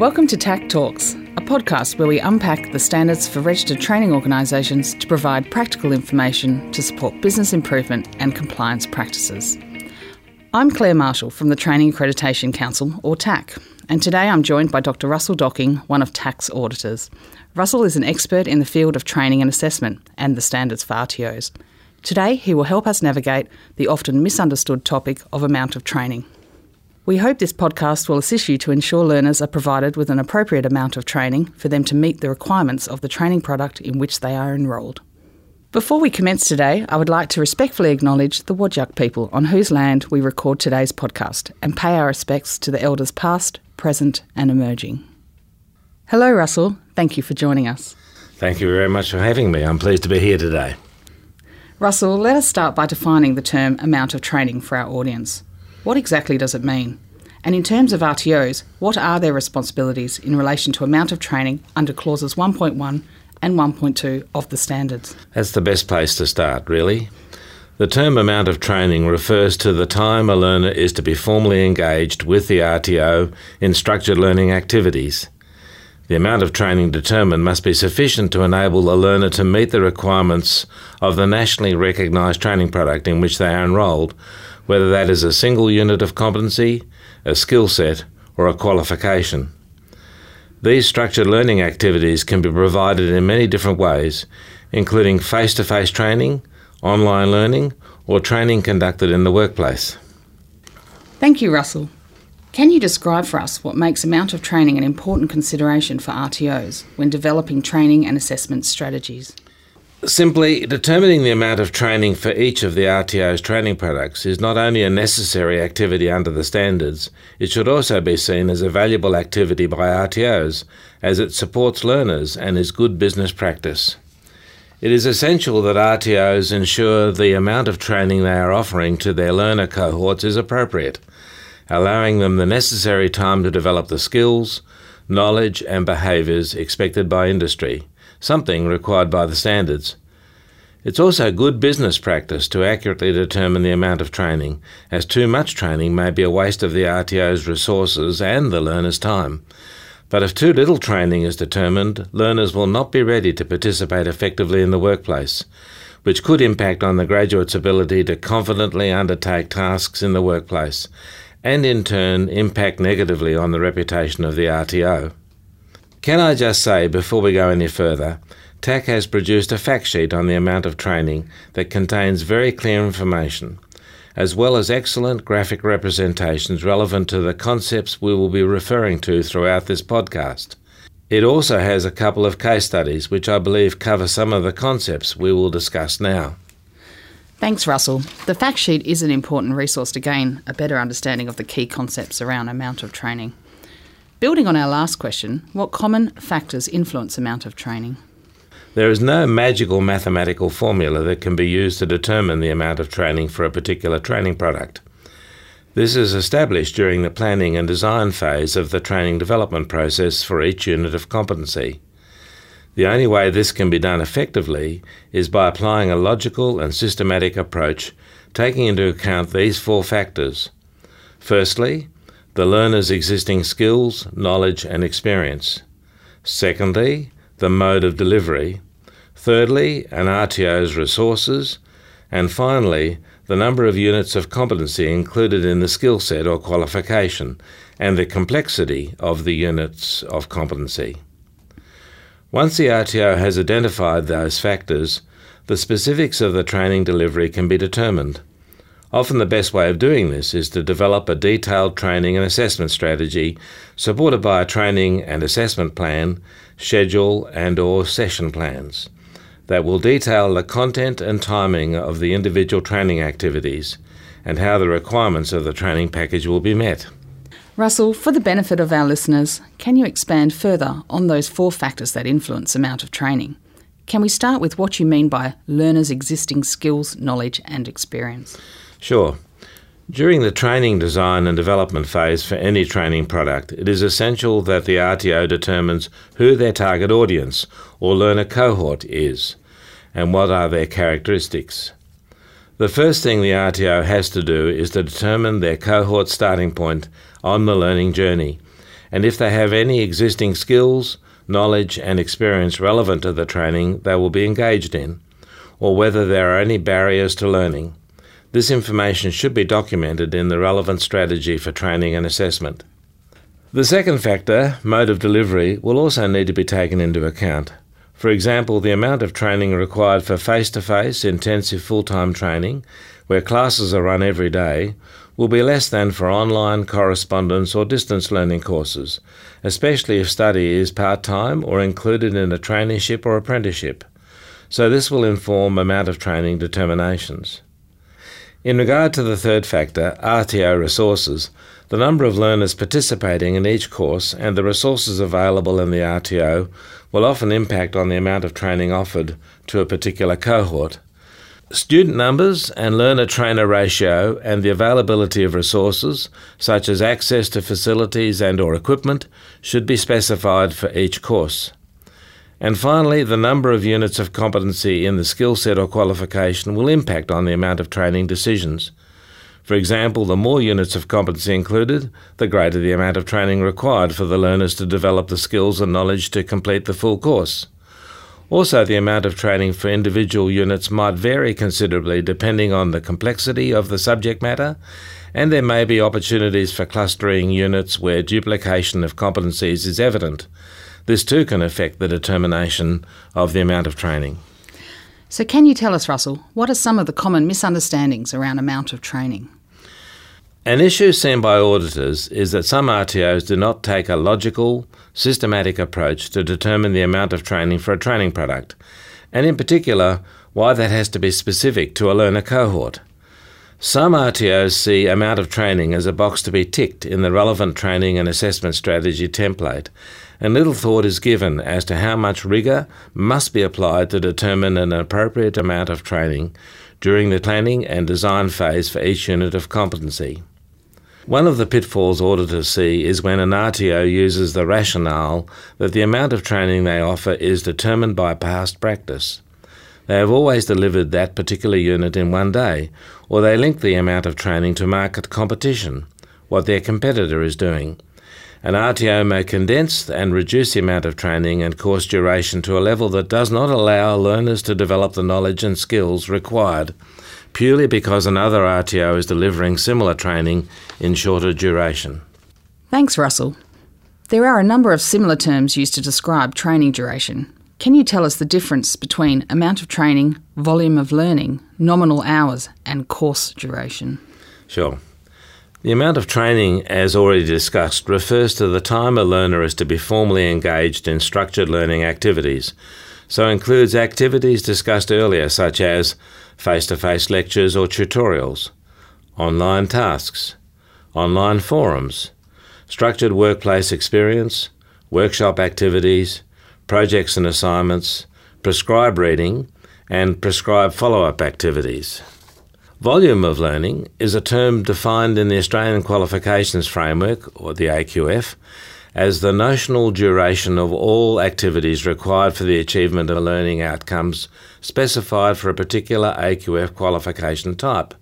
Welcome to TAC Talks, a podcast where we unpack the standards for registered training organisations to provide practical information to support business improvement and compliance practices. I'm Claire Marshall from the Training Accreditation Council, or TAC, and today I'm joined by Dr. Russell Docking, one of TAC's auditors. Russell is an expert in the field of training and assessment and the standards for RTOs. Today, he will help us navigate the often misunderstood topic of amount of training. We hope this podcast will assist you to ensure learners are provided with an appropriate amount of training for them to meet the requirements of the training product in which they are enrolled. Before we commence today, I would like to respectfully acknowledge the Whadjuk people on whose land we record today's podcast and pay our respects to the elders past, present, and emerging. Hello, Russell. Thank you for joining us. Thank you very much for having me. I'm pleased to be here today. Russell, let us start by defining the term amount of training for our audience. What exactly does it mean? And in terms of RTOs, what are their responsibilities in relation to amount of training under clauses 1.1 and 1.2 of the standards? That's the best place to start, really. The term amount of training refers to the time a learner is to be formally engaged with the RTO in structured learning activities. The amount of training determined must be sufficient to enable the learner to meet the requirements of the nationally recognised training product in which they are enrolled, whether that is a single unit of competency, a skill set, or a qualification. These structured learning activities can be provided in many different ways, including face to face training, online learning, or training conducted in the workplace. Thank you, Russell. Can you describe for us what makes amount of training an important consideration for RTOs when developing training and assessment strategies? Simply, determining the amount of training for each of the RTO's training products is not only a necessary activity under the standards, it should also be seen as a valuable activity by RTOs, as it supports learners and is good business practice. It is essential that RTOs ensure the amount of training they are offering to their learner cohorts is appropriate, allowing them the necessary time to develop the skills, knowledge, and behaviours expected by industry something required by the standards. It's also good business practice to accurately determine the amount of training, as too much training may be a waste of the RTO's resources and the learner's time. But if too little training is determined, learners will not be ready to participate effectively in the workplace, which could impact on the graduate's ability to confidently undertake tasks in the workplace, and in turn impact negatively on the reputation of the RTO. Can I just say, before we go any further, TAC has produced a fact sheet on the amount of training that contains very clear information, as well as excellent graphic representations relevant to the concepts we will be referring to throughout this podcast. It also has a couple of case studies which I believe cover some of the concepts we will discuss now. Thanks, Russell. The fact sheet is an important resource to gain a better understanding of the key concepts around amount of training. Building on our last question, what common factors influence amount of training? There is no magical mathematical formula that can be used to determine the amount of training for a particular training product. This is established during the planning and design phase of the training development process for each unit of competency. The only way this can be done effectively is by applying a logical and systematic approach taking into account these four factors. Firstly, the learner's existing skills, knowledge, and experience. Secondly, the mode of delivery. Thirdly, an RTO's resources. And finally, the number of units of competency included in the skill set or qualification, and the complexity of the units of competency. Once the RTO has identified those factors, the specifics of the training delivery can be determined. Often the best way of doing this is to develop a detailed training and assessment strategy supported by a training and assessment plan, schedule and or session plans that will detail the content and timing of the individual training activities and how the requirements of the training package will be met. Russell, for the benefit of our listeners, can you expand further on those four factors that influence amount of training? Can we start with what you mean by learners' existing skills, knowledge, and experience? Sure. During the training design and development phase for any training product, it is essential that the RTO determines who their target audience or learner cohort is and what are their characteristics. The first thing the RTO has to do is to determine their cohort starting point on the learning journey and if they have any existing skills, knowledge, and experience relevant to the training they will be engaged in, or whether there are any barriers to learning. This information should be documented in the relevant strategy for training and assessment. The second factor, mode of delivery, will also need to be taken into account. For example, the amount of training required for face to face intensive full time training, where classes are run every day, will be less than for online, correspondence, or distance learning courses, especially if study is part time or included in a traineeship or apprenticeship. So, this will inform amount of training determinations. In regard to the third factor, RTO resources, the number of learners participating in each course and the resources available in the RTO will often impact on the amount of training offered to a particular cohort. Student numbers and learner trainer ratio and the availability of resources such as access to facilities and or equipment should be specified for each course. And finally, the number of units of competency in the skill set or qualification will impact on the amount of training decisions. For example, the more units of competency included, the greater the amount of training required for the learners to develop the skills and knowledge to complete the full course. Also, the amount of training for individual units might vary considerably depending on the complexity of the subject matter, and there may be opportunities for clustering units where duplication of competencies is evident. This too can affect the determination of the amount of training. So, can you tell us, Russell, what are some of the common misunderstandings around amount of training? An issue seen by auditors is that some RTOs do not take a logical, systematic approach to determine the amount of training for a training product, and in particular, why that has to be specific to a learner cohort. Some RTOs see amount of training as a box to be ticked in the relevant training and assessment strategy template, and little thought is given as to how much rigour must be applied to determine an appropriate amount of training during the planning and design phase for each unit of competency. One of the pitfalls auditors see is when an RTO uses the rationale that the amount of training they offer is determined by past practice. They have always delivered that particular unit in one day, or they link the amount of training to market competition, what their competitor is doing. An RTO may condense and reduce the amount of training and course duration to a level that does not allow learners to develop the knowledge and skills required, purely because another RTO is delivering similar training in shorter duration. Thanks, Russell. There are a number of similar terms used to describe training duration. Can you tell us the difference between amount of training, volume of learning, nominal hours, and course duration? Sure. The amount of training, as already discussed, refers to the time a learner is to be formally engaged in structured learning activities, so includes activities discussed earlier, such as face to face lectures or tutorials, online tasks, online forums, structured workplace experience, workshop activities, projects and assignments, prescribed reading, and prescribed follow up activities. Volume of learning is a term defined in the Australian Qualifications Framework, or the AQF, as the notional duration of all activities required for the achievement of learning outcomes specified for a particular AQF qualification type.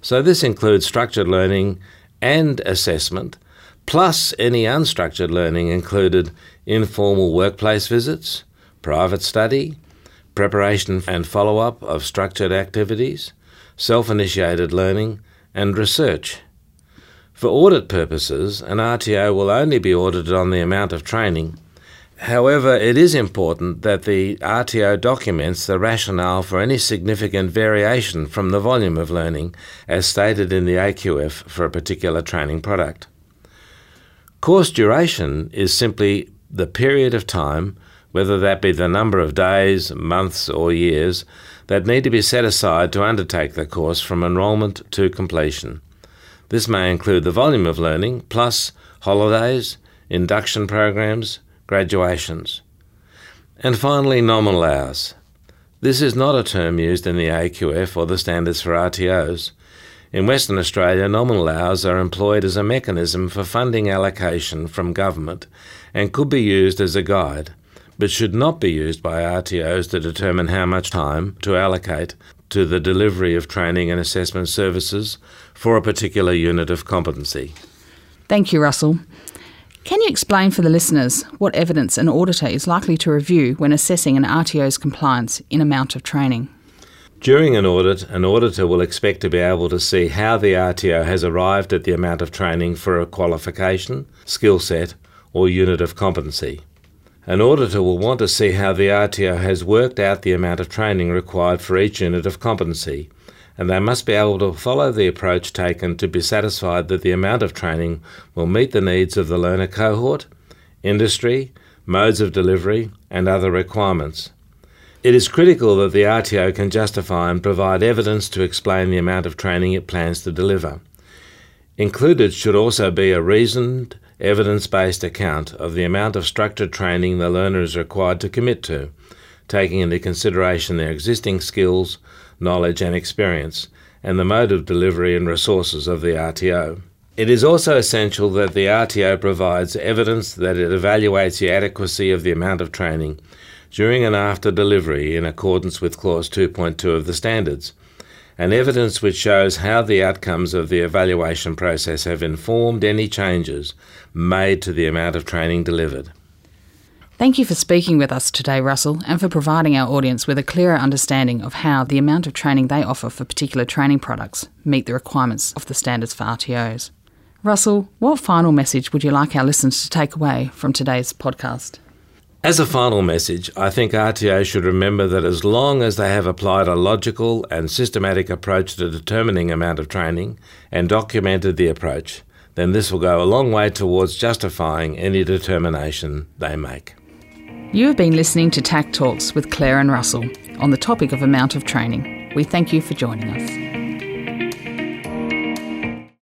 So, this includes structured learning and assessment, plus any unstructured learning included informal workplace visits, private study, preparation and follow up of structured activities, self initiated learning, and research. For audit purposes, an RTO will only be audited on the amount of training. However, it is important that the RTO documents the rationale for any significant variation from the volume of learning as stated in the AQF for a particular training product. Course duration is simply the period of time, whether that be the number of days, months, or years, that need to be set aside to undertake the course from enrolment to completion. This may include the volume of learning, plus holidays, induction programs, graduations. And finally, nominal hours. This is not a term used in the AQF or the standards for RTOs. In Western Australia, nominal hours are employed as a mechanism for funding allocation from government and could be used as a guide, but should not be used by RTOs to determine how much time to allocate to the delivery of training and assessment services for a particular unit of competency. Thank you, Russell. Can you explain for the listeners what evidence an auditor is likely to review when assessing an RTO's compliance in amount of training? During an audit, an auditor will expect to be able to see how the RTO has arrived at the amount of training for a qualification, skill set, or unit of competency. An auditor will want to see how the RTO has worked out the amount of training required for each unit of competency, and they must be able to follow the approach taken to be satisfied that the amount of training will meet the needs of the learner cohort, industry, modes of delivery, and other requirements. It is critical that the RTO can justify and provide evidence to explain the amount of training it plans to deliver. Included should also be a reasoned, evidence based account of the amount of structured training the learner is required to commit to, taking into consideration their existing skills, knowledge, and experience, and the mode of delivery and resources of the RTO. It is also essential that the RTO provides evidence that it evaluates the adequacy of the amount of training during and after delivery in accordance with Clause 2.2 of the standards, and evidence which shows how the outcomes of the evaluation process have informed any changes made to the amount of training delivered. Thank you for speaking with us today, Russell, and for providing our audience with a clearer understanding of how the amount of training they offer for particular training products meet the requirements of the standards for RTOs. Russell, what final message would you like our listeners to take away from today's podcast? As a final message, I think RTO should remember that as long as they have applied a logical and systematic approach to determining amount of training and documented the approach, then this will go a long way towards justifying any determination they make. You have been listening to TAC Talks with Claire and Russell on the topic of amount of training. We thank you for joining us.